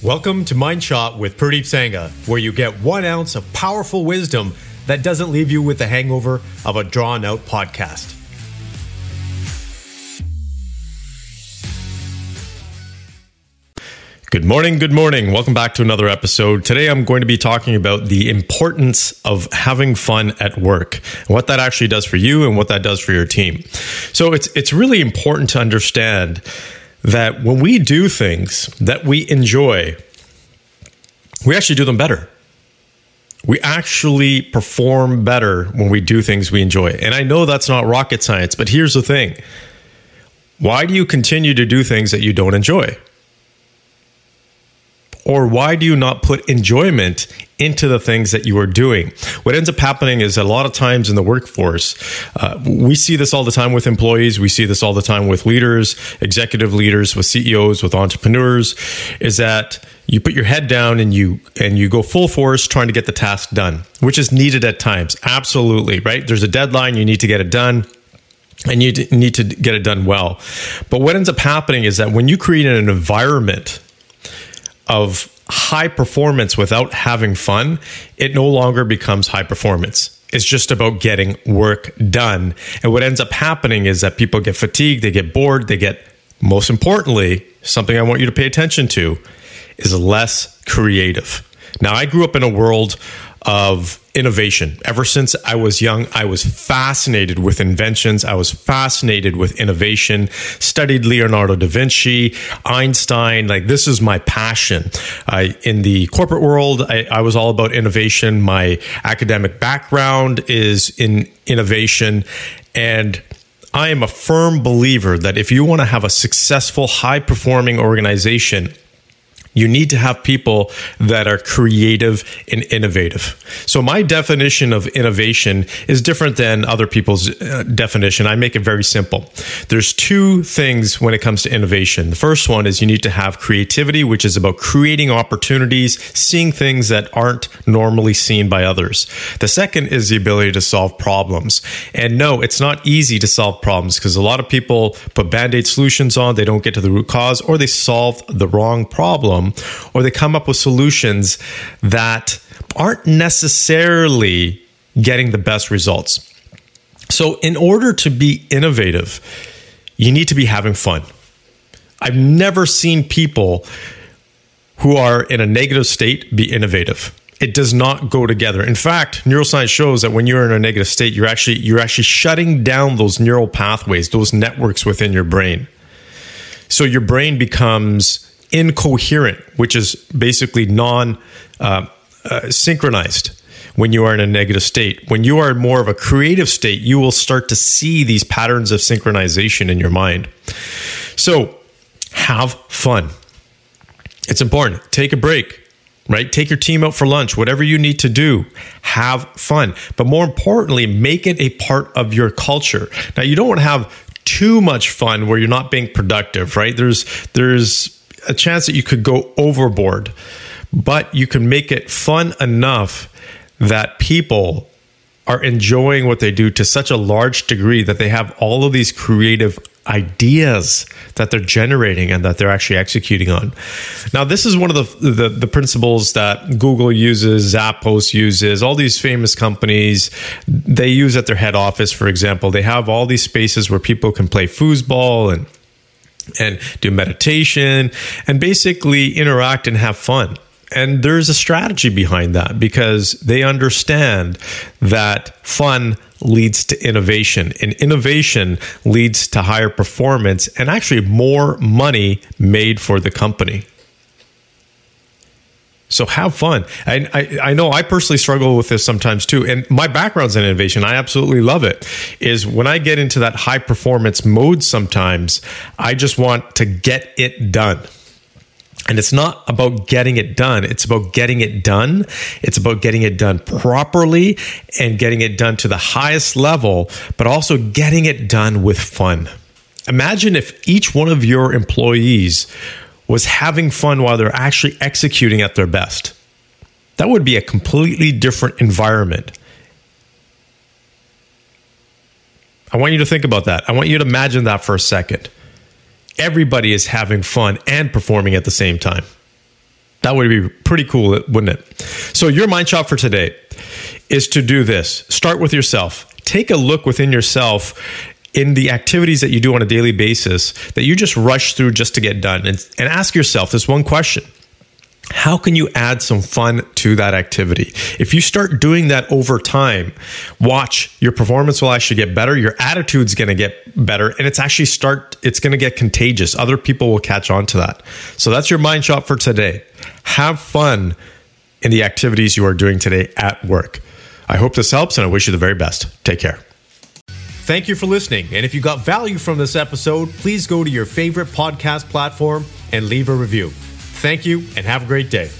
Welcome to Mind Shot with Pradeep Sangha, where you get one ounce of powerful wisdom that doesn't leave you with the hangover of a drawn out podcast. Good morning, good morning. Welcome back to another episode. Today I'm going to be talking about the importance of having fun at work, and what that actually does for you and what that does for your team. So it's it's really important to understand that when we do things that we enjoy, we actually do them better. We actually perform better when we do things we enjoy. And I know that's not rocket science, but here's the thing. Why do you continue to do things that you don't enjoy? Or why do you not put enjoyment into the things that you are doing? What ends up happening is a lot of times in the workforce, uh, we see this all the time with employees. We see this all the time with leaders, executive leaders, with CEOs, with entrepreneurs, is that you put your head down and you and you go full force trying to get the task done, which is needed at times. Absolutely, right? There's a deadline, you need to get it done and you need to get it done well. But what ends up happening is that when you create an environment of high performance without having fun, it no longer becomes high performance. It's just about getting work done. And what ends up happening is that people get fatigued, they get bored, they get, most importantly, something I want you to pay attention to is less creative. Now, I grew up in a world of innovation. Ever since I was young, I was fascinated with inventions. I was fascinated with innovation, studied Leonardo da Vinci, Einstein. Like, this is my passion. I, in the corporate world, I, I was all about innovation. My academic background is in innovation. And I am a firm believer that if you want to have a successful, high performing organization, you need to have people that are creative and innovative. So, my definition of innovation is different than other people's uh, definition. I make it very simple. There's two things when it comes to innovation. The first one is you need to have creativity, which is about creating opportunities, seeing things that aren't normally seen by others. The second is the ability to solve problems. And no, it's not easy to solve problems because a lot of people put band aid solutions on, they don't get to the root cause, or they solve the wrong problem or they come up with solutions that aren't necessarily getting the best results. So, in order to be innovative, you need to be having fun. I've never seen people who are in a negative state be innovative. It does not go together. In fact, neuroscience shows that when you're in a negative state, you're actually you're actually shutting down those neural pathways, those networks within your brain. So your brain becomes incoherent, which is basically non uh, uh, synchronized when you are in a negative state. When you are in more of a creative state, you will start to see these patterns of synchronization in your mind. So have fun. It's important. Take a break, right? Take your team out for lunch, whatever you need to do. Have fun. But more importantly, make it a part of your culture. Now, you don't want to have too much fun where you're not being productive, right? There's, there's, a chance that you could go overboard, but you can make it fun enough that people are enjoying what they do to such a large degree that they have all of these creative ideas that they're generating and that they're actually executing on. Now, this is one of the, the, the principles that Google uses, Zappos uses, all these famous companies they use at their head office. For example, they have all these spaces where people can play foosball and and do meditation and basically interact and have fun. And there's a strategy behind that because they understand that fun leads to innovation, and innovation leads to higher performance and actually more money made for the company. So have fun. I, I, I, know I personally struggle with this sometimes too. And my background's in innovation. I absolutely love it. Is when I get into that high performance mode sometimes, I just want to get it done. And it's not about getting it done. It's about getting it done. It's about getting it done properly and getting it done to the highest level, but also getting it done with fun. Imagine if each one of your employees was having fun while they're actually executing at their best. That would be a completely different environment. I want you to think about that. I want you to imagine that for a second. Everybody is having fun and performing at the same time. That would be pretty cool, wouldn't it? So, your mind shot for today is to do this. Start with yourself. Take a look within yourself in the activities that you do on a daily basis that you just rush through just to get done and, and ask yourself this one question how can you add some fun to that activity? If you start doing that over time, watch your performance will actually get better. Your attitude's going to get better and it's actually start, it's going to get contagious. Other people will catch on to that. So that's your mind shot for today. Have fun in the activities you are doing today at work. I hope this helps and I wish you the very best. Take care. Thank you for listening. And if you got value from this episode, please go to your favorite podcast platform and leave a review. Thank you and have a great day.